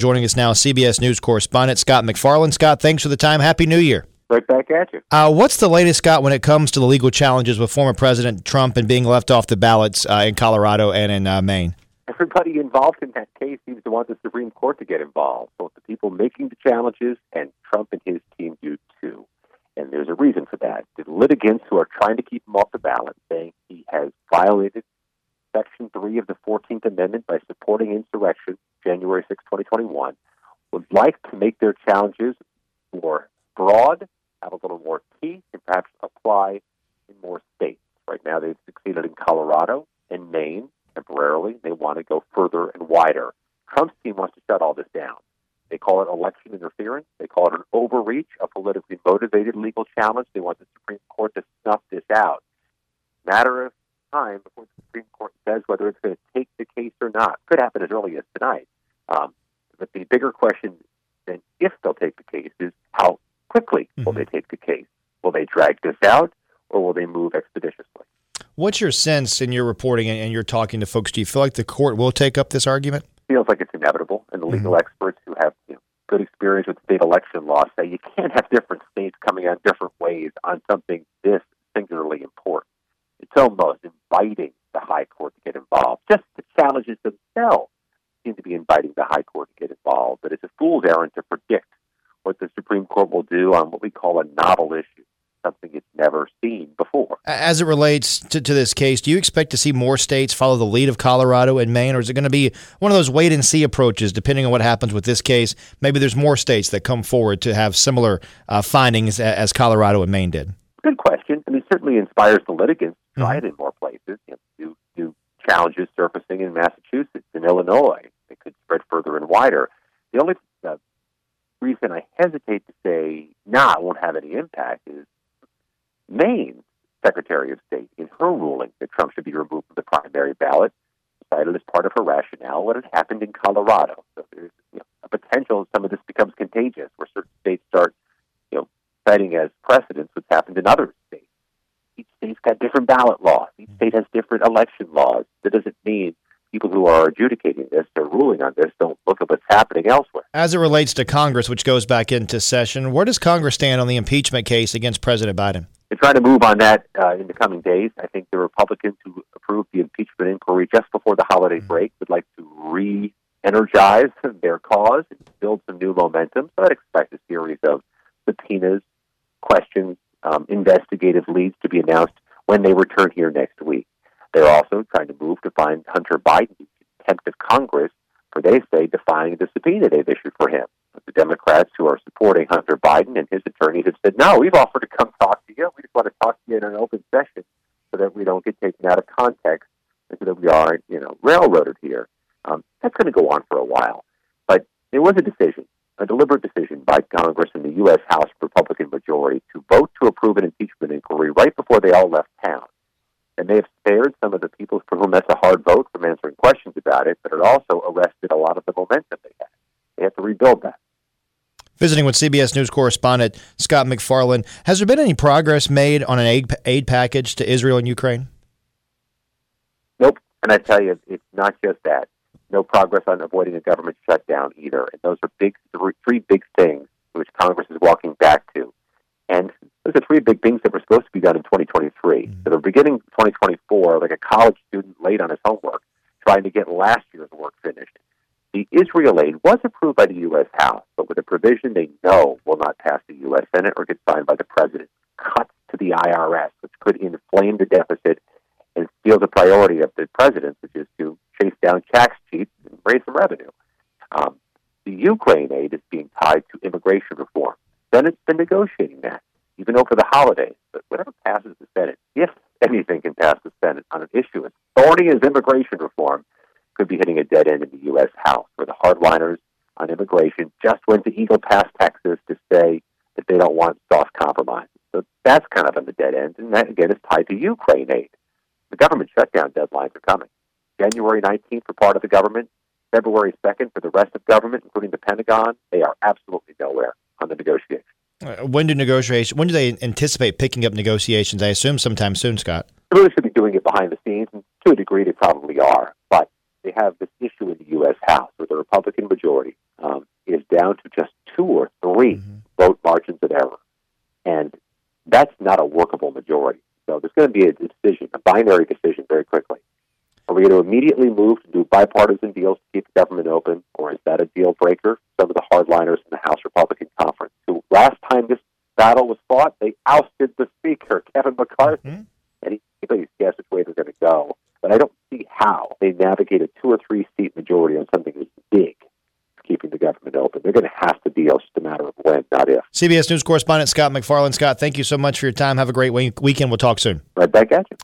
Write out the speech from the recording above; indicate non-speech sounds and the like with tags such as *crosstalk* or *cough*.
Joining us now, CBS News correspondent Scott MacFarlane. Scott, thanks for the time. Happy New Year. Right back at you. Uh, what's the latest, Scott, when it comes to the legal challenges with former President Trump and being left off the ballots uh, in Colorado and in uh, Maine? Everybody involved in that case seems to want the Supreme Court to get involved. Both the people making the challenges and Trump and his team do too. And there's a reason for that. The litigants who are trying to keep him off the ballot, saying he has violated Section 3 of the 14th Amendment by supporting insurrection, January 6, 2021, would like to make their challenges more broad have a little more teeth and perhaps apply in more states. Right now, they've succeeded in Colorado and Maine temporarily. They want to go further and wider. Trump's team wants to shut all this down. They call it election interference. They call it an overreach, a politically motivated legal challenge. They want the Supreme Court to snuff this out. Matter of time before the Supreme Court says whether it's going to take the case or not. Could happen as early as tonight. Um, but the bigger question than if they'll take the case is how quickly will mm-hmm. they take the case? Will they drag this out or will they move expeditiously? What's your sense in your reporting and you're talking to folks? Do you feel like the court will take up this argument? Feels like it's inevitable, and the mm-hmm. legal experts who have you know, good experience with state election law say you can't have different states coming out different ways on something this singularly important. It's almost inviting the high court to get involved. Just the challenges themselves seem to be inviting the high court to get involved, but it's a fool's errand to predict what the Supreme Court will do on what we call a novel issue, something it's never seen before. As it relates to, to this case, do you expect to see more states follow the lead of Colorado and Maine, or is it going to be one of those wait and see approaches, depending on what happens with this case? Maybe there's more states that come forward to have similar uh, findings as Colorado and Maine did. Good question. I mean, certainly inspires the litigants to try mm-hmm. it in more places. You know, do, do challenges surfacing in Massachusetts and Illinois. They could spread further and wider. The only uh, reason I hesitate to say, nah, it won't have any impact is Maine's Secretary of State, in her ruling that Trump should be removed from the primary ballot, cited as part of her rationale what had happened in Colorado. So there's you know, a potential some of this becomes contagious, where certain states start, you know, citing as precedents what's happened in other states. Each state's got different ballot laws. Each state has different election laws. That doesn't mean people who are adjudicating this, they're ruling on this, don't look at what's happening elsewhere. As it relates to Congress, which goes back into session, where does Congress stand on the impeachment case against President Biden? They're trying to move on that uh, in the coming days. I think the Republicans who approved the impeachment inquiry just before the holiday mm-hmm. break would like to re energize *laughs* their cause and build some new momentum. So I'd expect a series of subpoenas, questions, um, investigative leads to be announced when they return here next week. They're also trying to move to find Hunter Biden contempt of Congress for, they say, defying the subpoena they've issued for him. The Democrats who are supporting Hunter Biden and his attorneys have said, no, we've offered to come talk to you. We just want to talk to you in an open session so that we don't get taken out of context and so that we aren't, you know, railroaded here. Um, that's going to go on for a while. But there was a decision, a deliberate decision by Congress and the U.S. House Republican majority to vote to approve an impeachment inquiry right before they all left town. And they have spared some of the people for whom that's a hard vote from answering questions about it, but it also arrested a lot of the momentum they had. They have to rebuild that. Visiting with CBS News correspondent Scott MacFarlane, has there been any progress made on an aid, aid package to Israel and Ukraine? Nope. And I tell you, it's not just that. No progress on avoiding a government shutdown either. And those are big, three big things which Congress is walking back to. And those are three big things that were supposed to be done in 2023. Mm-hmm. So they're beginning 2024, like a college student late on his homework, trying to get last year's work finished. The Israel aid was approved by the U.S. House, but with a provision they know will not pass the U.S. Senate or get signed by the president. Cuts to the IRS, which could inflame the deficit and steal the priority of the president, which is to chase down tax cheats and raise some revenue. Um, the Ukraine aid is being tied to immigration reform. Senate's been negotiating that, even over the holidays. But whatever passes the Senate, if anything can pass the Senate on an issue as thorny as immigration reform, could be hitting a dead end in the U.S. House, where the hardliners on immigration just went to Eagle Pass, Texas to say that they don't want soft compromises. So that's kind of on the dead end. And that, again, is tied to Ukraine aid. The government shutdown deadlines are coming. January 19th for part of the government, February 2nd for the rest of government, including the Pentagon. They are absolutely nowhere on the negotiation. Uh, when do negotiation? When do they anticipate picking up negotiations? I assume sometime soon, Scott. They really should be doing it behind the scenes, and to a degree, they probably are. But they have this issue in the U.S. House where the Republican majority. Um, is down to just two or 3 Mm-hmm. vote margins of error. And that's not a workable majority. So there's going to be a decision, a binary decision very quickly. Are we going to immediately move to do bipartisan deals to keep the government open, or is that a deal breaker? Some of the hardliners in the House Republican Conference, who last time this battle was fought, they ousted the Speaker, Kevin McCarthy. Mhm. And he, anybody's guess which way they're going to go. But I don't see how they navigate a two or three seat majority on something as big as keeping the government open. They're going to have to deal. It's just a matter of when, not if. CBS News correspondent Scott MacFarlane. Scott, thank you so much for your time. Have a great week- weekend. We'll talk soon. Right back at you.